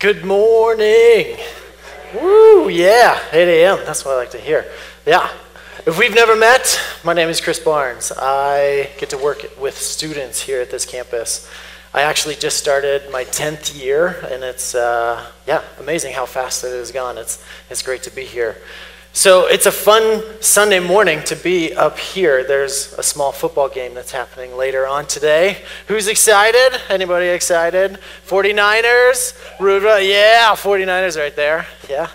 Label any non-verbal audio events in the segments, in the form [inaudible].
Good morning. Woo, yeah, 8 a.m. That's what I like to hear. Yeah. If we've never met, my name is Chris Barnes. I get to work with students here at this campus. I actually just started my 10th year, and it's, uh, yeah, amazing how fast it has gone. It's, it's great to be here. So it's a fun Sunday morning to be up here. There's a small football game that's happening later on today. Who's excited? Anybody excited? 49ers? Rudra? Yeah, 49ers right there. Yeah.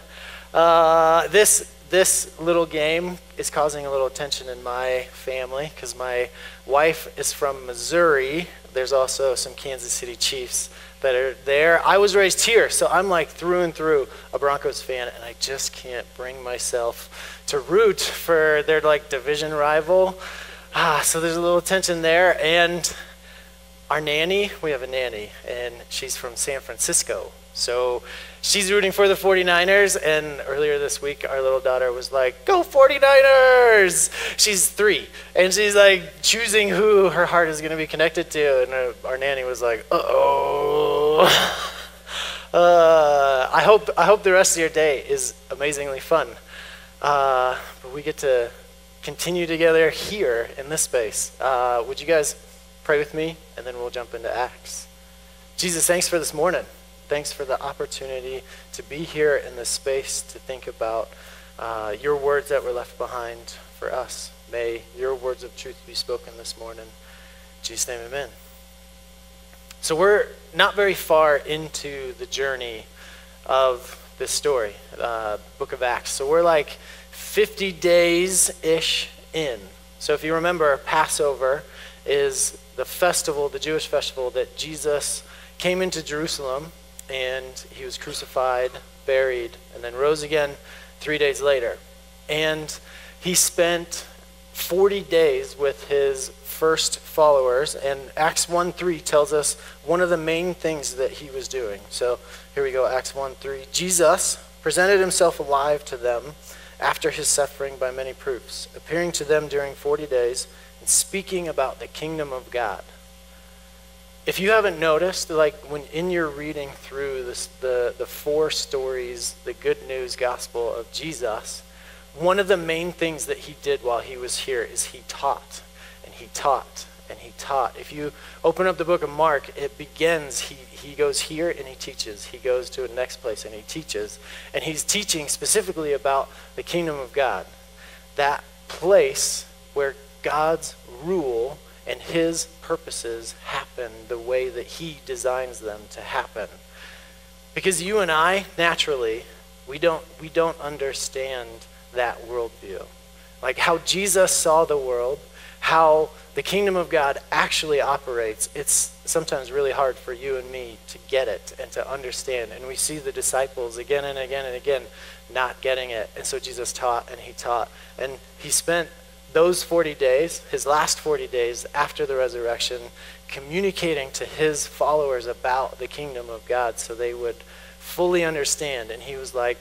Uh, this this little game is causing a little tension in my family because my wife is from Missouri. There's also some Kansas City Chiefs that are there. I was raised here, so I'm like through and through a Broncos fan, and I just can't bring myself to root for their like division rival. Ah, so there's a little tension there. And our nanny, we have a nanny, and she's from San Francisco. So she's rooting for the 49ers. And earlier this week, our little daughter was like, Go 49ers! She's three. And she's like choosing who her heart is going to be connected to. And our, our nanny was like, Uh oh. [laughs] Uh, I, hope, I hope the rest of your day is amazingly fun. Uh, but we get to continue together here in this space. Uh, would you guys pray with me? And then we'll jump into Acts. Jesus, thanks for this morning. Thanks for the opportunity to be here in this space to think about uh, your words that were left behind for us. May your words of truth be spoken this morning. In Jesus' name, amen. So we're not very far into the journey of this story, uh, book of Acts. So we're like 50 days ish in. So if you remember, Passover is the festival, the Jewish festival that Jesus came into Jerusalem and he was crucified, buried, and then rose again three days later. And he spent 40 days with his first followers, and Acts 1 3 tells us one of the main things that he was doing. So here we go, Acts 1 3. Jesus presented himself alive to them after his suffering by many proofs, appearing to them during 40 days and speaking about the kingdom of God if you haven't noticed, like when in your reading through this, the, the four stories, the good news gospel of Jesus, one of the main things that he did while he was here is he taught and he taught and he taught. If you open up the book of Mark, it begins, he, he goes here and he teaches. He goes to a next place and he teaches. And he's teaching specifically about the kingdom of God. That place where God's rule and his purposes happen the way that he designs them to happen. Because you and I, naturally, we don't, we don't understand that worldview. Like how Jesus saw the world, how the kingdom of God actually operates, it's sometimes really hard for you and me to get it and to understand. And we see the disciples again and again and again not getting it. And so Jesus taught and he taught. And he spent those 40 days, his last 40 days after the resurrection, communicating to his followers about the kingdom of God so they would fully understand. And he was like,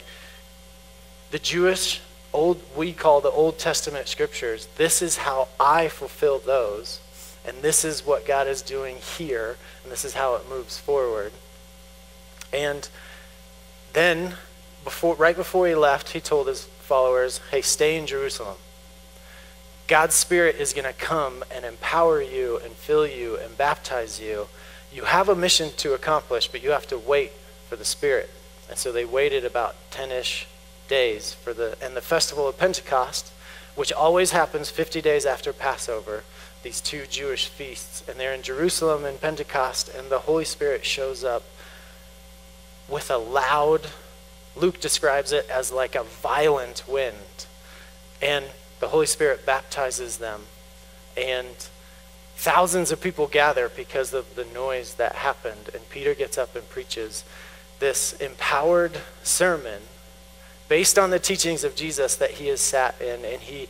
the Jewish old we call the Old Testament scriptures, this is how I fulfill those, and this is what God is doing here, and this is how it moves forward. And then before right before he left, he told his followers, "Hey, stay in Jerusalem. God's Spirit is going to come and empower you and fill you and baptize you. You have a mission to accomplish, but you have to wait for the Spirit. And so they waited about 10 ish days for the, and the festival of Pentecost, which always happens 50 days after Passover, these two Jewish feasts. And they're in Jerusalem in Pentecost, and the Holy Spirit shows up with a loud, Luke describes it as like a violent wind. And the Holy Spirit baptizes them, and thousands of people gather because of the noise that happened. And Peter gets up and preaches this empowered sermon based on the teachings of Jesus that he has sat in, and he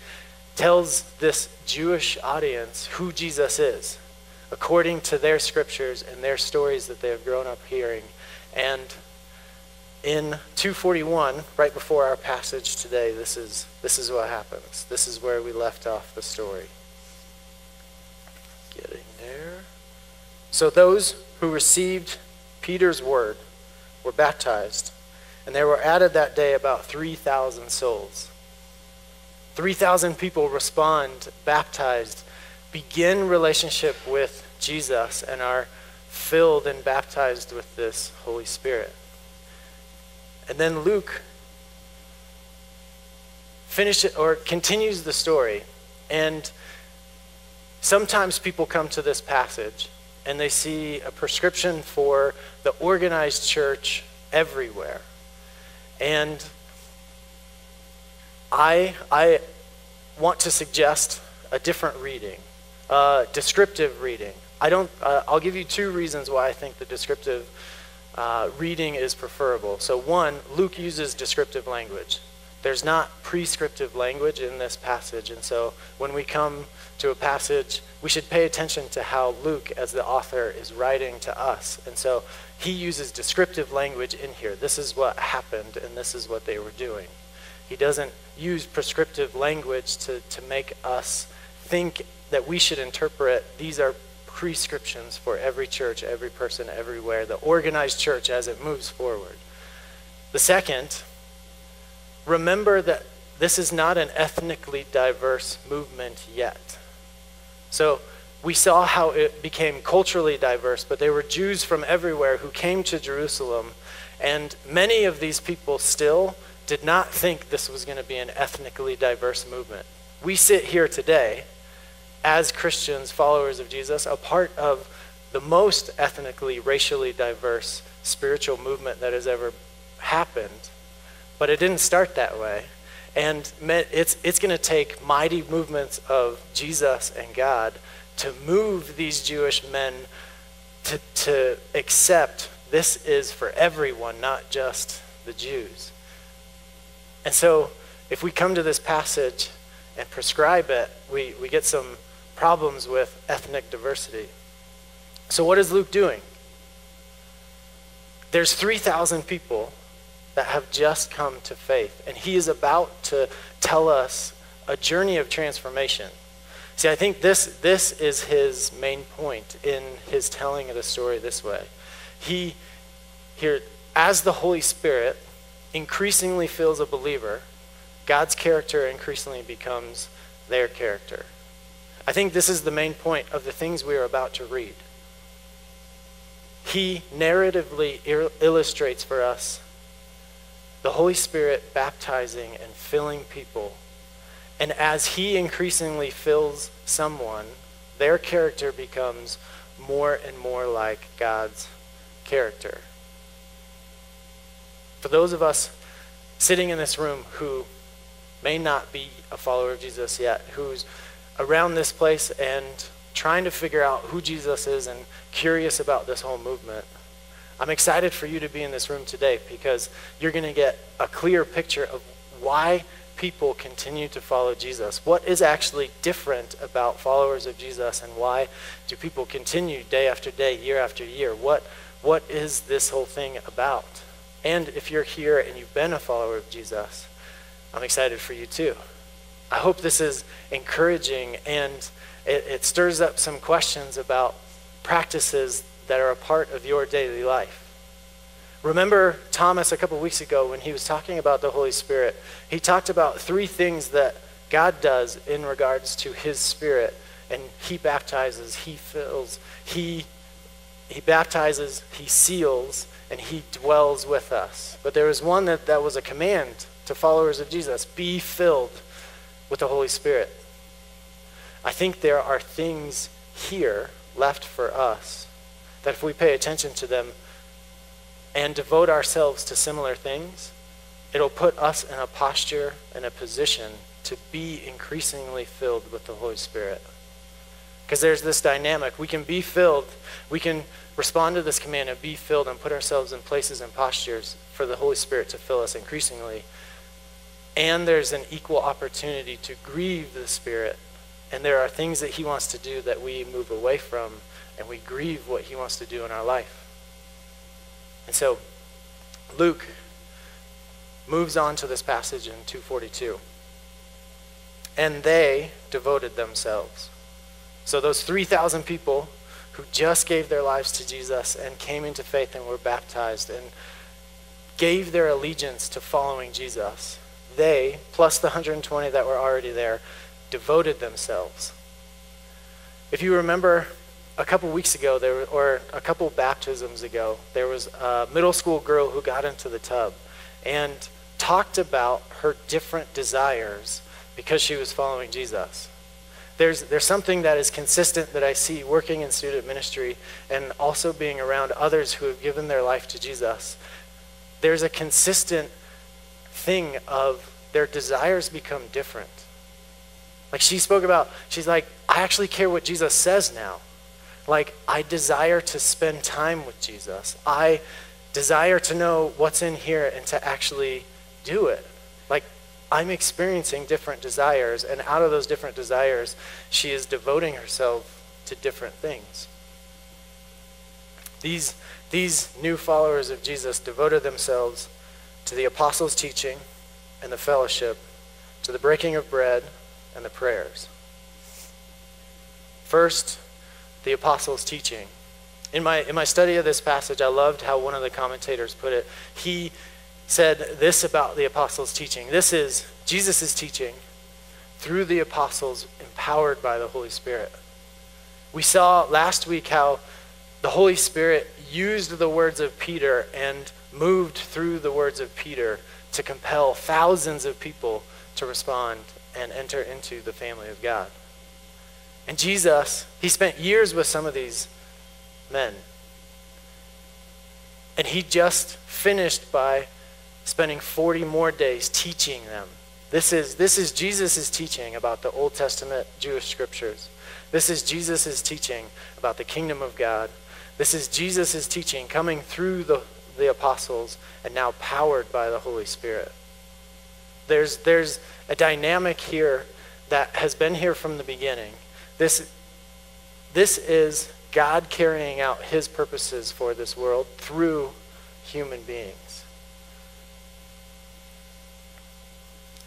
tells this Jewish audience who Jesus is according to their scriptures and their stories that they have grown up hearing. And in 241, right before our passage today, this is, this is what happens. This is where we left off the story. Getting there. So those who received Peter's word were baptized. And there were added that day about 3,000 souls. 3,000 people respond, baptized, begin relationship with Jesus, and are filled and baptized with this Holy Spirit. And then Luke finishes or continues the story. And sometimes people come to this passage and they see a prescription for the organized church everywhere. And I, I want to suggest a different reading, a descriptive reading. I don't, uh, I'll give you two reasons why I think the descriptive uh, reading is preferable. So, one, Luke uses descriptive language. There's not prescriptive language in this passage. And so, when we come to a passage, we should pay attention to how Luke, as the author, is writing to us. And so, he uses descriptive language in here. This is what happened, and this is what they were doing. He doesn't use prescriptive language to, to make us think that we should interpret these are prescriptions for every church, every person, everywhere, the organized church as it moves forward. The second, remember that this is not an ethnically diverse movement yet. So we saw how it became culturally diverse, but there were Jews from everywhere who came to Jerusalem, and many of these people still did not think this was going to be an ethnically diverse movement. We sit here today as Christians, followers of Jesus, a part of the most ethnically, racially diverse spiritual movement that has ever happened. But it didn't start that way. And it's, it's going to take mighty movements of Jesus and God to move these Jewish men to, to accept this is for everyone, not just the Jews. And so, if we come to this passage and prescribe it, we, we get some problems with ethnic diversity. So, what is Luke doing? There's 3,000 people that have just come to faith, and he is about to tell us a journey of transformation. See, I think this, this is his main point in his telling of the story this way. He, here, as the Holy Spirit increasingly fills a believer, God's character increasingly becomes their character. I think this is the main point of the things we are about to read. He narratively il- illustrates for us the Holy Spirit baptizing and filling people. And as He increasingly fills someone, their character becomes more and more like God's character. For those of us sitting in this room who may not be a follower of Jesus yet, who's around this place and trying to figure out who Jesus is and curious about this whole movement. I'm excited for you to be in this room today because you're going to get a clear picture of why people continue to follow Jesus. What is actually different about followers of Jesus and why do people continue day after day, year after year? What what is this whole thing about? And if you're here and you've been a follower of Jesus, I'm excited for you too. I hope this is encouraging and it, it stirs up some questions about practices that are a part of your daily life. Remember Thomas a couple weeks ago when he was talking about the Holy Spirit? He talked about three things that God does in regards to his spirit. And he baptizes, he fills, he, he baptizes, he seals, and he dwells with us. But there was one that, that was a command to followers of Jesus be filled with the Holy Spirit. I think there are things here left for us that if we pay attention to them and devote ourselves to similar things, it'll put us in a posture and a position to be increasingly filled with the Holy Spirit. Because there's this dynamic. We can be filled, we can respond to this command and be filled and put ourselves in places and postures for the Holy Spirit to fill us increasingly. And there's an equal opportunity to grieve the Spirit. And there are things that He wants to do that we move away from, and we grieve what He wants to do in our life. And so Luke moves on to this passage in 242. And they devoted themselves. So those 3,000 people who just gave their lives to Jesus and came into faith and were baptized and gave their allegiance to following Jesus. They, plus the 120 that were already there, devoted themselves. If you remember a couple weeks ago, there, or a couple baptisms ago, there was a middle school girl who got into the tub and talked about her different desires because she was following Jesus. There's, there's something that is consistent that I see working in student ministry and also being around others who have given their life to Jesus. There's a consistent thing of their desires become different. Like she spoke about, she's like, I actually care what Jesus says now. Like, I desire to spend time with Jesus. I desire to know what's in here and to actually do it. Like, I'm experiencing different desires, and out of those different desires, she is devoting herself to different things. These, these new followers of Jesus devoted themselves to the apostles' teaching and the fellowship, to the breaking of bread and the prayers. First, the apostles' teaching. In my, in my study of this passage, I loved how one of the commentators put it. He said this about the apostles' teaching. This is Jesus' teaching through the apostles empowered by the Holy Spirit. We saw last week how the Holy Spirit used the words of Peter and moved through the words of Peter to compel thousands of people to respond and enter into the family of God. And Jesus, he spent years with some of these men. And he just finished by spending 40 more days teaching them. This is, this is Jesus' teaching about the Old Testament Jewish scriptures. This is Jesus' teaching about the kingdom of God. This is Jesus' teaching coming through the, the apostles and now powered by the Holy Spirit. There's, there's a dynamic here that has been here from the beginning this, this is God carrying out his purposes for this world through human beings.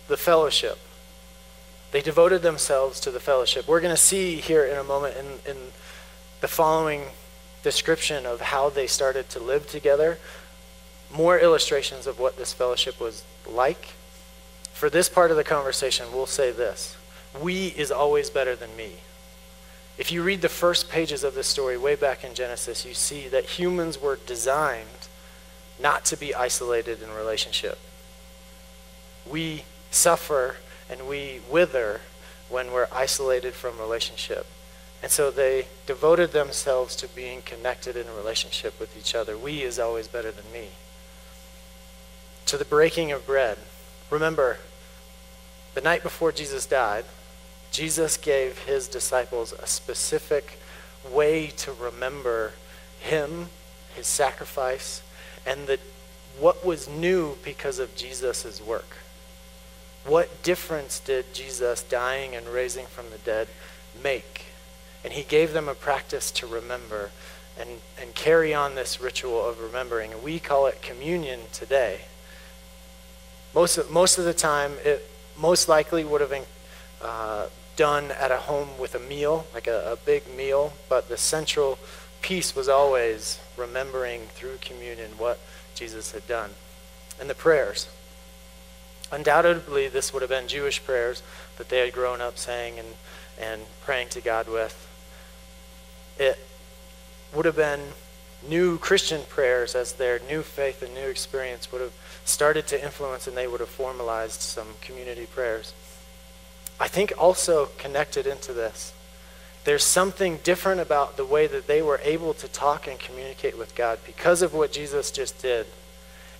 The fellowship. They devoted themselves to the fellowship. We're going to see here in a moment in, in the following description of how they started to live together more illustrations of what this fellowship was like. For this part of the conversation, we'll say this We is always better than me. If you read the first pages of this story way back in Genesis, you see that humans were designed not to be isolated in relationship. We suffer and we wither when we're isolated from relationship. And so they devoted themselves to being connected in a relationship with each other. We is always better than me. To the breaking of bread. Remember, the night before Jesus died, Jesus gave his disciples a specific way to remember him, his sacrifice, and the, what was new because of Jesus' work. What difference did Jesus dying and raising from the dead make? And he gave them a practice to remember and, and carry on this ritual of remembering. And we call it communion today. Most of, most of the time, it most likely would have been uh, done at a home with a meal, like a, a big meal, but the central piece was always remembering through communion what Jesus had done. And the prayers. Undoubtedly, this would have been Jewish prayers that they had grown up saying and, and praying to God with. It would have been new Christian prayers as their new faith and new experience would have started to influence and they would have formalized some community prayers. I think also connected into this, there's something different about the way that they were able to talk and communicate with God because of what Jesus just did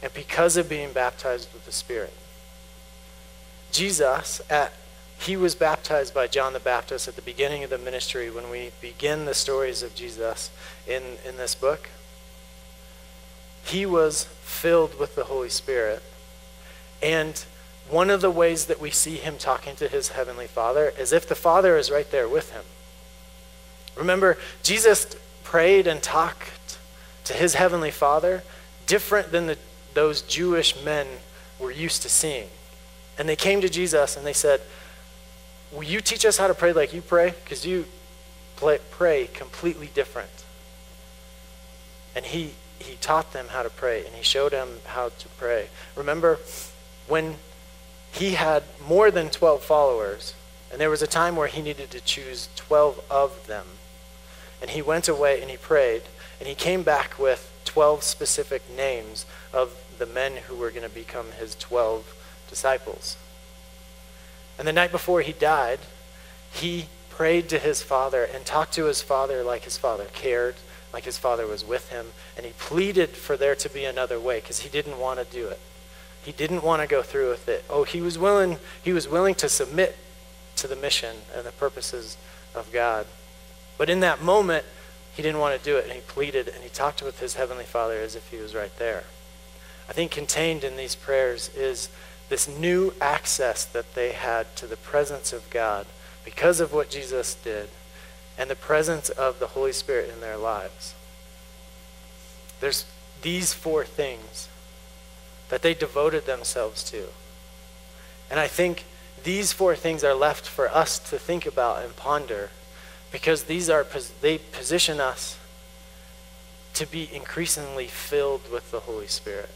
and because of being baptized with the Spirit. Jesus, at, he was baptized by John the Baptist at the beginning of the ministry when we begin the stories of Jesus in, in this book. He was filled with the Holy Spirit. And one of the ways that we see him talking to his heavenly Father is if the Father is right there with him. Remember, Jesus prayed and talked to his heavenly Father different than the, those Jewish men were used to seeing. And they came to Jesus and they said, Will you teach us how to pray like you pray? Because you play, pray completely different. And he, he taught them how to pray and he showed them how to pray. Remember when he had more than 12 followers, and there was a time where he needed to choose 12 of them. And he went away and he prayed, and he came back with 12 specific names of the men who were going to become his 12 disciples. And the night before he died, he prayed to his father and talked to his father like his father cared, like his father was with him, and he pleaded for there to be another way because he didn't want to do it. He didn't want to go through with it. Oh, he was willing he was willing to submit to the mission and the purposes of God. But in that moment, he didn't want to do it, and he pleaded and he talked with his heavenly Father as if he was right there. I think contained in these prayers is this new access that they had to the presence of God because of what Jesus did and the presence of the Holy Spirit in their lives. There's these four things that they devoted themselves to. And I think these four things are left for us to think about and ponder because these are they position us to be increasingly filled with the Holy Spirit.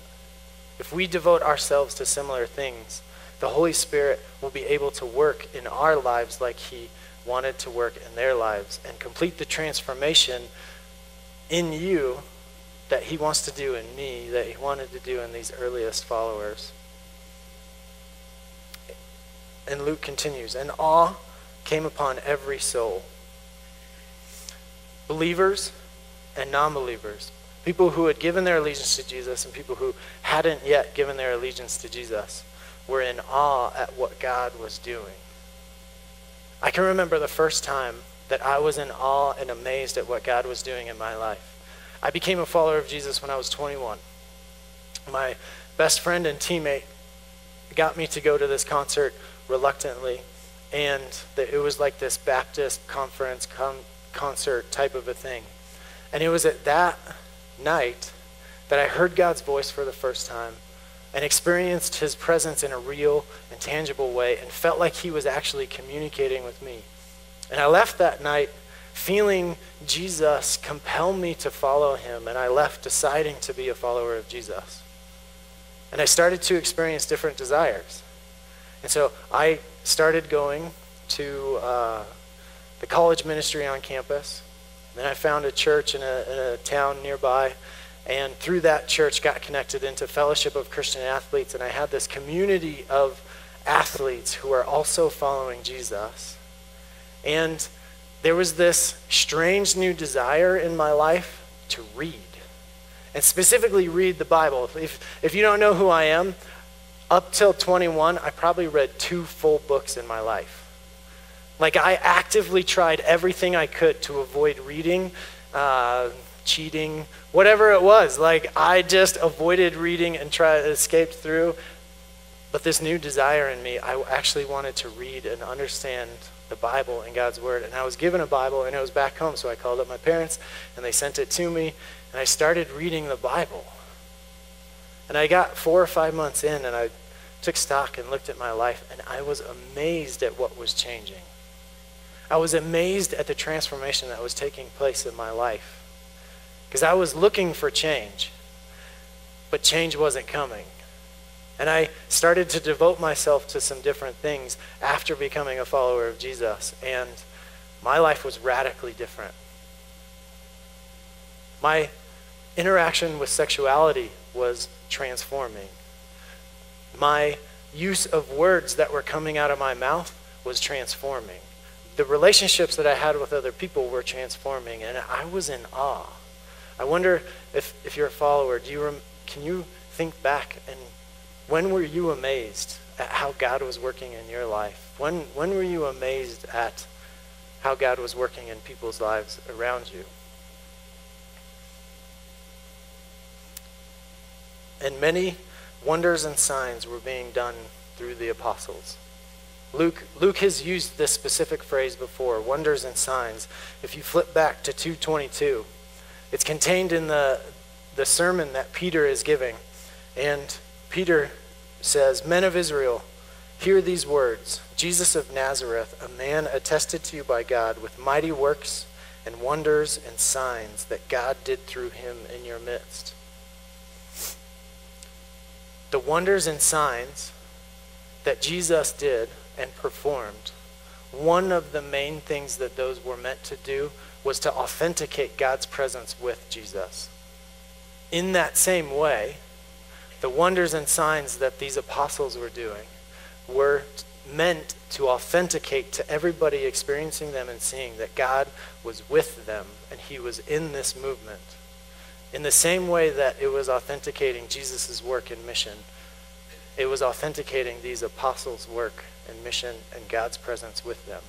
If we devote ourselves to similar things, the Holy Spirit will be able to work in our lives like He wanted to work in their lives and complete the transformation in you that He wants to do in me, that He wanted to do in these earliest followers. And Luke continues, and awe came upon every soul. Believers and non believers People who had given their allegiance to Jesus and people who hadn't yet given their allegiance to Jesus were in awe at what God was doing. I can remember the first time that I was in awe and amazed at what God was doing in my life. I became a follower of Jesus when I was 21. My best friend and teammate got me to go to this concert reluctantly, and it was like this Baptist conference con- concert type of a thing. And it was at that night that I heard God's voice for the first time and experienced his presence in a real and tangible way and felt like he was actually communicating with me. And I left that night feeling Jesus compel me to follow him, and I left deciding to be a follower of Jesus. And I started to experience different desires. And so I started going to uh, the college ministry on campus. Then I found a church in a, in a town nearby, and through that church got connected into Fellowship of Christian Athletes, and I had this community of athletes who are also following Jesus. And there was this strange new desire in my life to read, and specifically read the Bible. If, if you don't know who I am, up till 21, I probably read two full books in my life. Like I actively tried everything I could to avoid reading, uh, cheating, whatever it was. Like I just avoided reading and tried escaped through. But this new desire in me, I actually wanted to read and understand the Bible and God's Word. And I was given a Bible and it was back home, so I called up my parents and they sent it to me. And I started reading the Bible. And I got four or five months in and I took stock and looked at my life and I was amazed at what was changing. I was amazed at the transformation that was taking place in my life. Because I was looking for change, but change wasn't coming. And I started to devote myself to some different things after becoming a follower of Jesus. And my life was radically different. My interaction with sexuality was transforming. My use of words that were coming out of my mouth was transforming the relationships that I had with other people were transforming, and I was in awe. I wonder if, if you're a follower, do you rem- can you think back and when were you amazed at how God was working in your life? When, when were you amazed at how God was working in people's lives around you? And many wonders and signs were being done through the apostles. Luke, Luke has used this specific phrase before, wonders and signs. If you flip back to 222, it's contained in the, the sermon that Peter is giving. And Peter says, Men of Israel, hear these words Jesus of Nazareth, a man attested to you by God with mighty works and wonders and signs that God did through him in your midst. the wonders and signs that Jesus did and performed, one of the main things that those were meant to do was to authenticate God's presence with Jesus. In that same way, the wonders and signs that these apostles were doing were meant to authenticate to everybody experiencing them and seeing that God was with them and he was in this movement. In the same way that it was authenticating Jesus' work and mission, it was authenticating these apostles' work and mission and God's presence with them.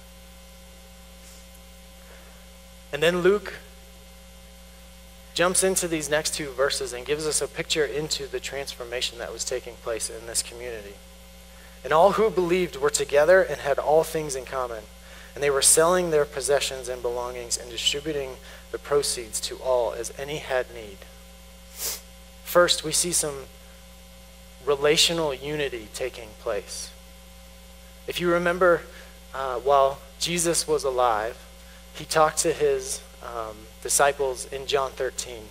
And then Luke jumps into these next two verses and gives us a picture into the transformation that was taking place in this community. And all who believed were together and had all things in common. And they were selling their possessions and belongings and distributing the proceeds to all as any had need. First, we see some relational unity taking place. If you remember, uh, while Jesus was alive, he talked to his um, disciples in John 13.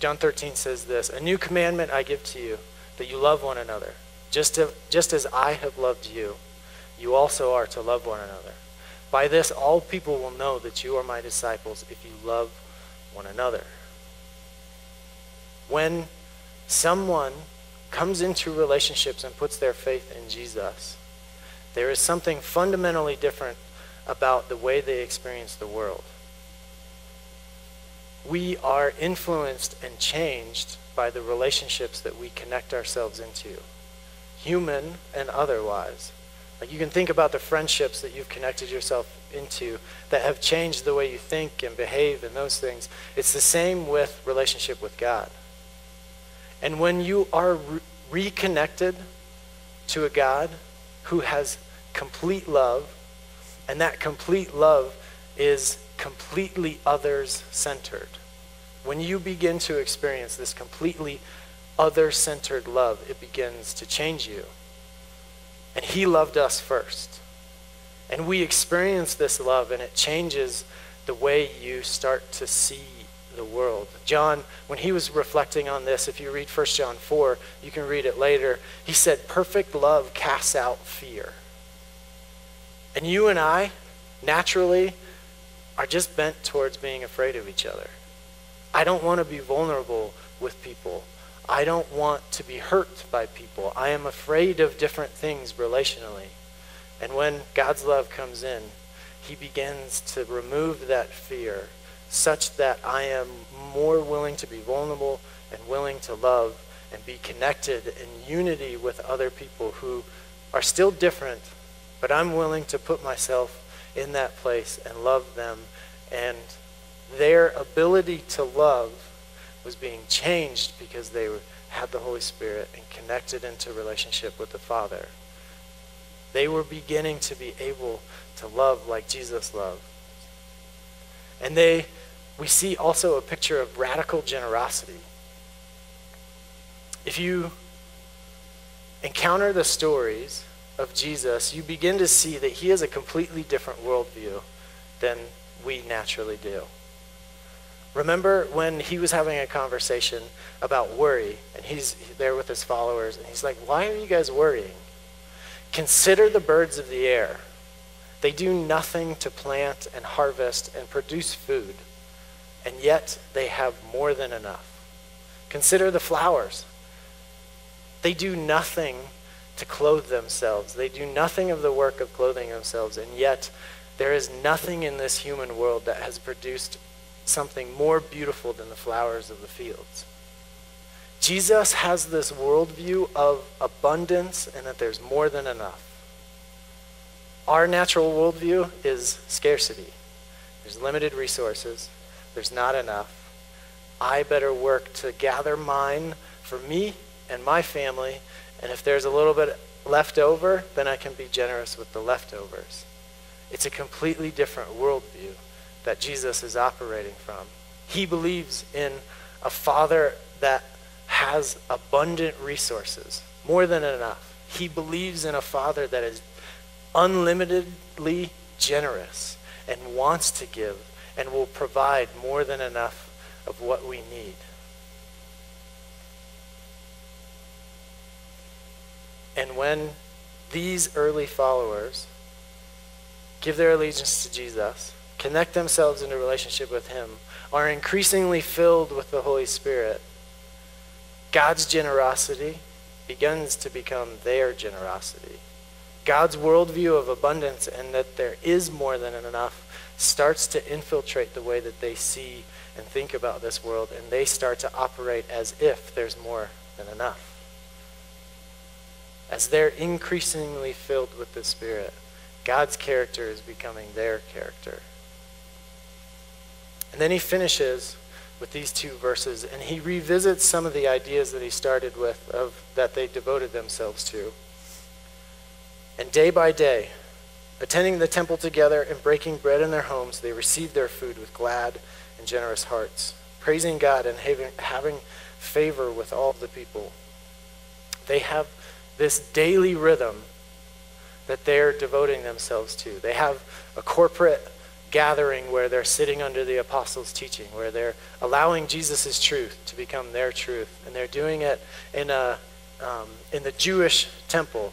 John 13 says this A new commandment I give to you, that you love one another. Just, to, just as I have loved you, you also are to love one another. By this, all people will know that you are my disciples if you love one another. When someone comes into relationships and puts their faith in Jesus, there is something fundamentally different about the way they experience the world. We are influenced and changed by the relationships that we connect ourselves into, human and otherwise. Like you can think about the friendships that you've connected yourself into that have changed the way you think and behave and those things. It's the same with relationship with God. And when you are re- reconnected to a God who has complete love, and that complete love is completely others centered. When you begin to experience this completely other centered love, it begins to change you. And He loved us first. And we experience this love, and it changes the way you start to see the world. John, when he was reflecting on this, if you read 1 John 4, you can read it later, he said, Perfect love casts out fear. And you and I, naturally, are just bent towards being afraid of each other. I don't want to be vulnerable with people. I don't want to be hurt by people. I am afraid of different things relationally. And when God's love comes in, he begins to remove that fear such that I am more willing to be vulnerable and willing to love and be connected in unity with other people who are still different, but I'm willing to put myself in that place and love them. And their ability to love was being changed because they had the Holy Spirit and connected into relationship with the Father. They were beginning to be able to love like Jesus loved. And they we see also a picture of radical generosity. If you encounter the stories of Jesus, you begin to see that he has a completely different worldview than we naturally do. Remember when he was having a conversation about worry, and he's there with his followers, and he's like, Why are you guys worrying? Consider the birds of the air. They do nothing to plant and harvest and produce food and yet they have more than enough. Consider the flowers. They do nothing to clothe themselves, they do nothing of the work of clothing themselves, and yet there is nothing in this human world that has produced something more beautiful than the flowers of the fields. Jesus has this worldview of abundance and that there's more than enough. Our natural worldview is scarcity. There's limited resources, there's not enough. I better work to gather mine for me and my family, and if there's a little bit left over, then I can be generous with the leftovers. It's a completely different worldview that Jesus is operating from. He believes in a father that has abundant resources, more than enough. He believes in a father that is unlimitedly generous and wants to give and will provide more than enough of what we need. And when these early followers give their allegiance to Jesus, connect themselves into relationship with Him, are increasingly filled with the Holy Spirit, God's generosity begins to become their generosity. God's worldview of abundance and that there is more than enough starts to infiltrate the way that they see and think about this world, and they start to operate as if there's more than enough. As they're increasingly filled with the Spirit, God's character is becoming their character. And then he finishes with these two verses, and he revisits some of the ideas that he started with of that they devoted themselves to. And day by day, attending the temple together and breaking bread in their homes, they received their food with glad and generous hearts, praising God and having, favor with all the people. They have this daily rhythm that they're devoting themselves to. They have a corporate gathering where they're sitting under the apostles' teaching, where they're allowing Jesus' truth to become their truth. And they're doing it in, a, um, in the Jewish temple.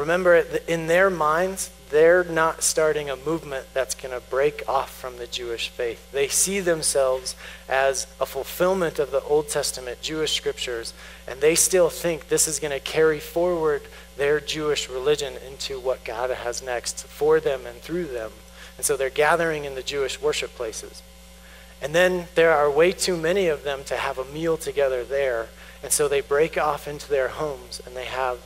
Remember, in their minds, they're not starting a movement that's going to break off from the Jewish faith. They see themselves as a fulfillment of the Old Testament Jewish scriptures, and they still think this is going to carry forward their Jewish religion into what God has next for them and through them. And so they're gathering in the Jewish worship places. And then there are way too many of them to have a meal together there. And so they break off into their homes and they have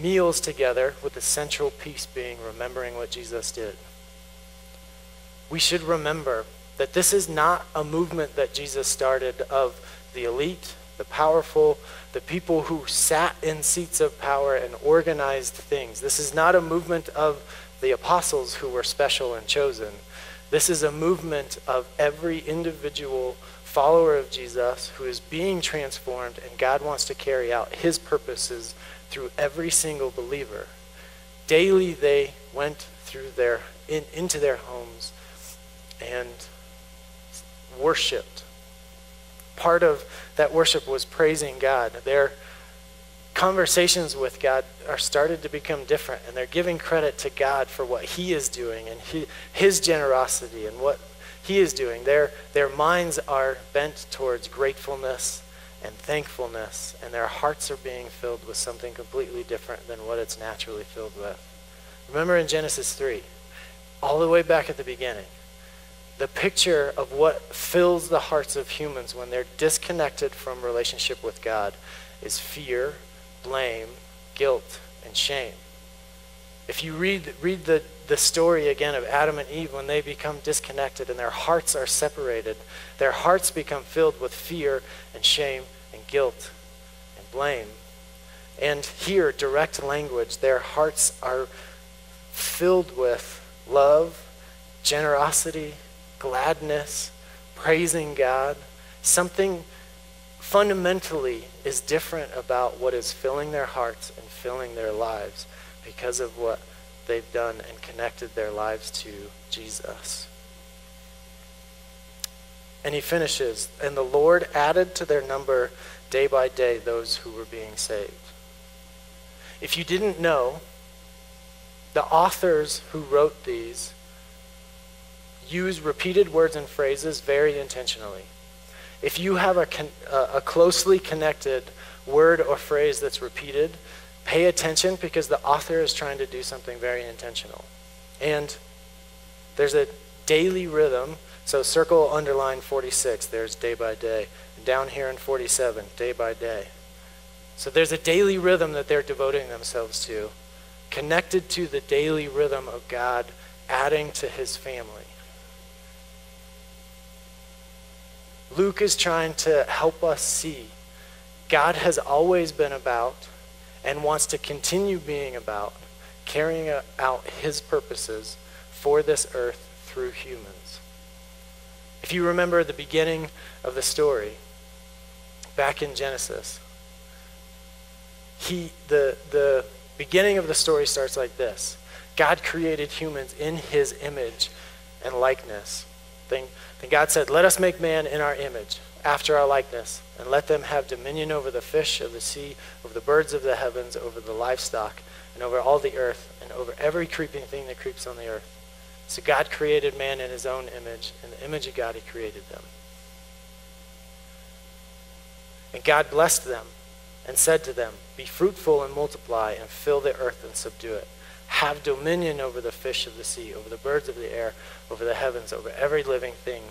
meals together with the central piece being remembering what Jesus did. We should remember that this is not a movement that Jesus started of the elite, the powerful, the people who sat in seats of power and organized things. This is not a movement of the apostles who were special and chosen. This is a movement of every individual follower of Jesus who is being transformed, and God wants to carry out his purposes through every single believer. Daily they went through their in, into their homes and worshiped. Part of that worship was praising God. Their conversations with God are started to become different, and they're giving credit to God for what He is doing and he, His generosity and what He is doing. Their, their minds are bent towards gratefulness and thankfulness, and their hearts are being filled with something completely different than what it's naturally filled with. Remember in Genesis 3, all the way back at the beginning, the picture of what fills the hearts of humans when they're disconnected from relationship with God is fear, blame, guilt, and shame. If you read, read the, the story again of Adam and Eve when they become disconnected and their hearts are separated, their hearts become filled with fear and shame and guilt and blame. And here, direct language, their hearts are filled with love, generosity, gladness, praising God. Something fundamentally is different about what is filling their hearts and filling their lives because of what they've done and connected their lives to Jesus. And he finishes, and the Lord added to their number day by day those who were being saved. If you didn't know, the authors who wrote these use repeated words and phrases very intentionally. If you have a, con- a closely connected word or phrase that's repeated, pay attention because the author is trying to do something very intentional. And there's a daily rhythm. So circle, underline 46. There's day by day. Down here in 47, day by day. So there's a daily rhythm that they're devoting themselves to, connected to the daily rhythm of God adding to his family. Luke is trying to help us see God has always been about and wants to continue being about carrying out his purposes for this earth through humans. If you remember the beginning of the story, back in Genesis, he, the, the beginning of the story starts like this God created humans in his image and likeness. Then, then God said, Let us make man in our image, after our likeness, and let them have dominion over the fish of the sea, over the birds of the heavens, over the livestock, and over all the earth, and over every creeping thing that creeps on the earth. So God created man in his own image. In the image of God, he created them. And God blessed them and said to them, Be fruitful and multiply, and fill the earth and subdue it. Have dominion over the fish of the sea, over the birds of the air, over the heavens, over every living thing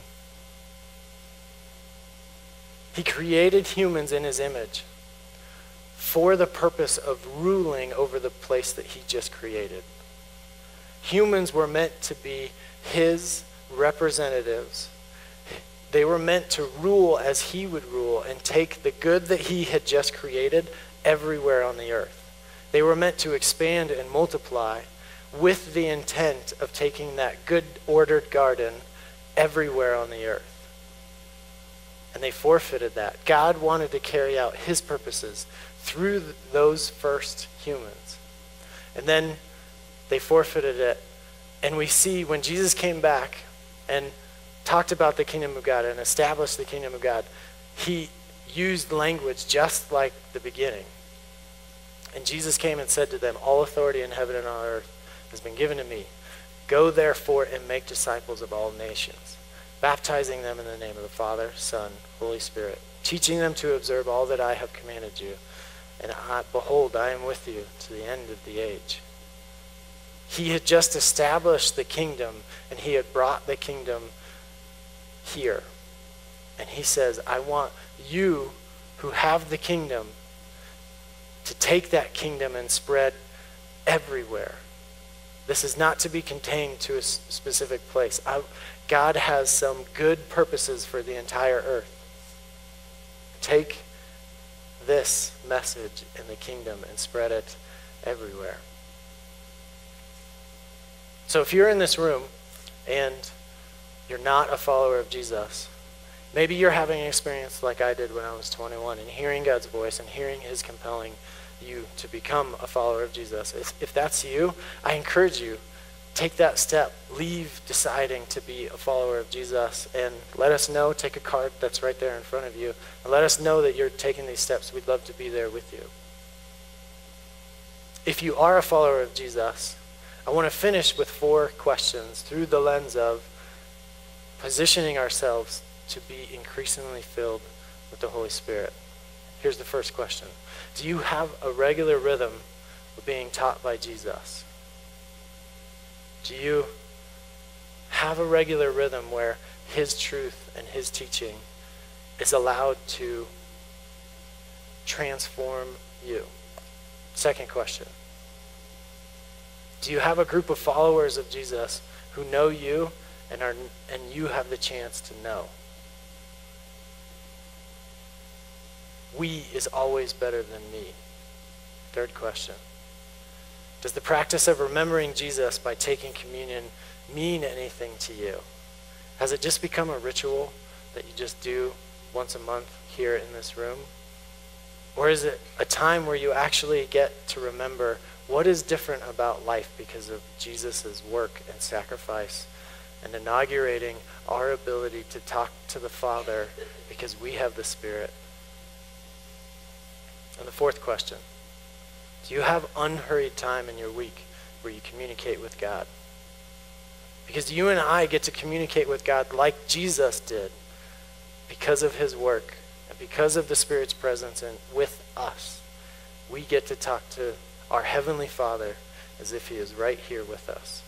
he created humans in his image for the purpose of ruling over the place that he just created. Humans were meant to be his representatives. They were meant to rule as he would rule and take the good that he had just created everywhere on the earth. They were meant to expand and multiply with the intent of taking that good ordered garden everywhere on the earth and they forfeited that. God wanted to carry out his purposes through those first humans. And then they forfeited it. And we see when Jesus came back and talked about the kingdom of God and established the kingdom of God, he used language just like the beginning. And Jesus came and said to them, All authority in heaven and on earth has been given to me. Go therefore and make disciples of all nations baptizing them in the name of the Father, Son, Holy Spirit, teaching them to observe all that I have commanded you. And I, behold, I am with you to the end of the age. He had just established the kingdom, and he had brought the kingdom here. And he says, I want you who have the kingdom to take that kingdom and spread everywhere. This is not to be contained to a specific place. I, God has some good purposes for the entire earth. Take this message in the kingdom and spread it everywhere. So if you're in this room and you're not a follower of Jesus, maybe you're having an experience like I did when I was 21 and hearing God's voice and hearing his compelling you to become a follower of Jesus. If, that's you, I encourage you take that step. Leave deciding to be a follower of Jesus and let us know. Take a card that's right there in front of you and let us know that you're taking these steps. We'd love to be there with you. If you are a follower of Jesus, I want to finish with four questions through the lens of positioning ourselves to be increasingly filled with the Holy Spirit. Here's the first question Do you have a regular rhythm of being taught by Jesus? Do you have a regular rhythm where His truth and His teaching is allowed to transform you? Second question Do you have a group of followers of Jesus who know you and, are, and you have the chance to know? We is always better than me. Third question. Does the practice of remembering Jesus by taking communion mean anything to you? Has it just become a ritual that you just do once a month here in this room? Or is it a time where you actually get to remember what is different about life because of Jesus' work and sacrifice and inaugurating our ability to talk to the Father because we have the Spirit? And the fourth question do you have unhurried time in your week where you communicate with God? Because you and I get to communicate with God like Jesus did because of his work and because of the Spirit's presence and with us. We get to talk to our Heavenly Father as if he is right here with us.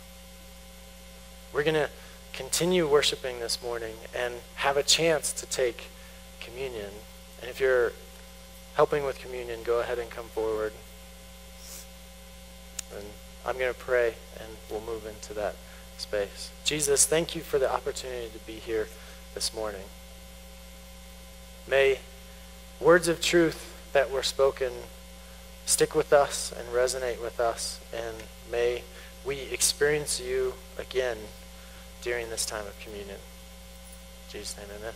We're going to continue worshiping this morning and have a chance to take communion. And if you're helping with communion, go ahead and come forward. And I'm going to pray and we'll move into that space. Jesus, thank you for the opportunity to be here this morning. May words of truth that were spoken stick with us and resonate with us, and may we experience you again during this time of communion. In Jesus' name, amen.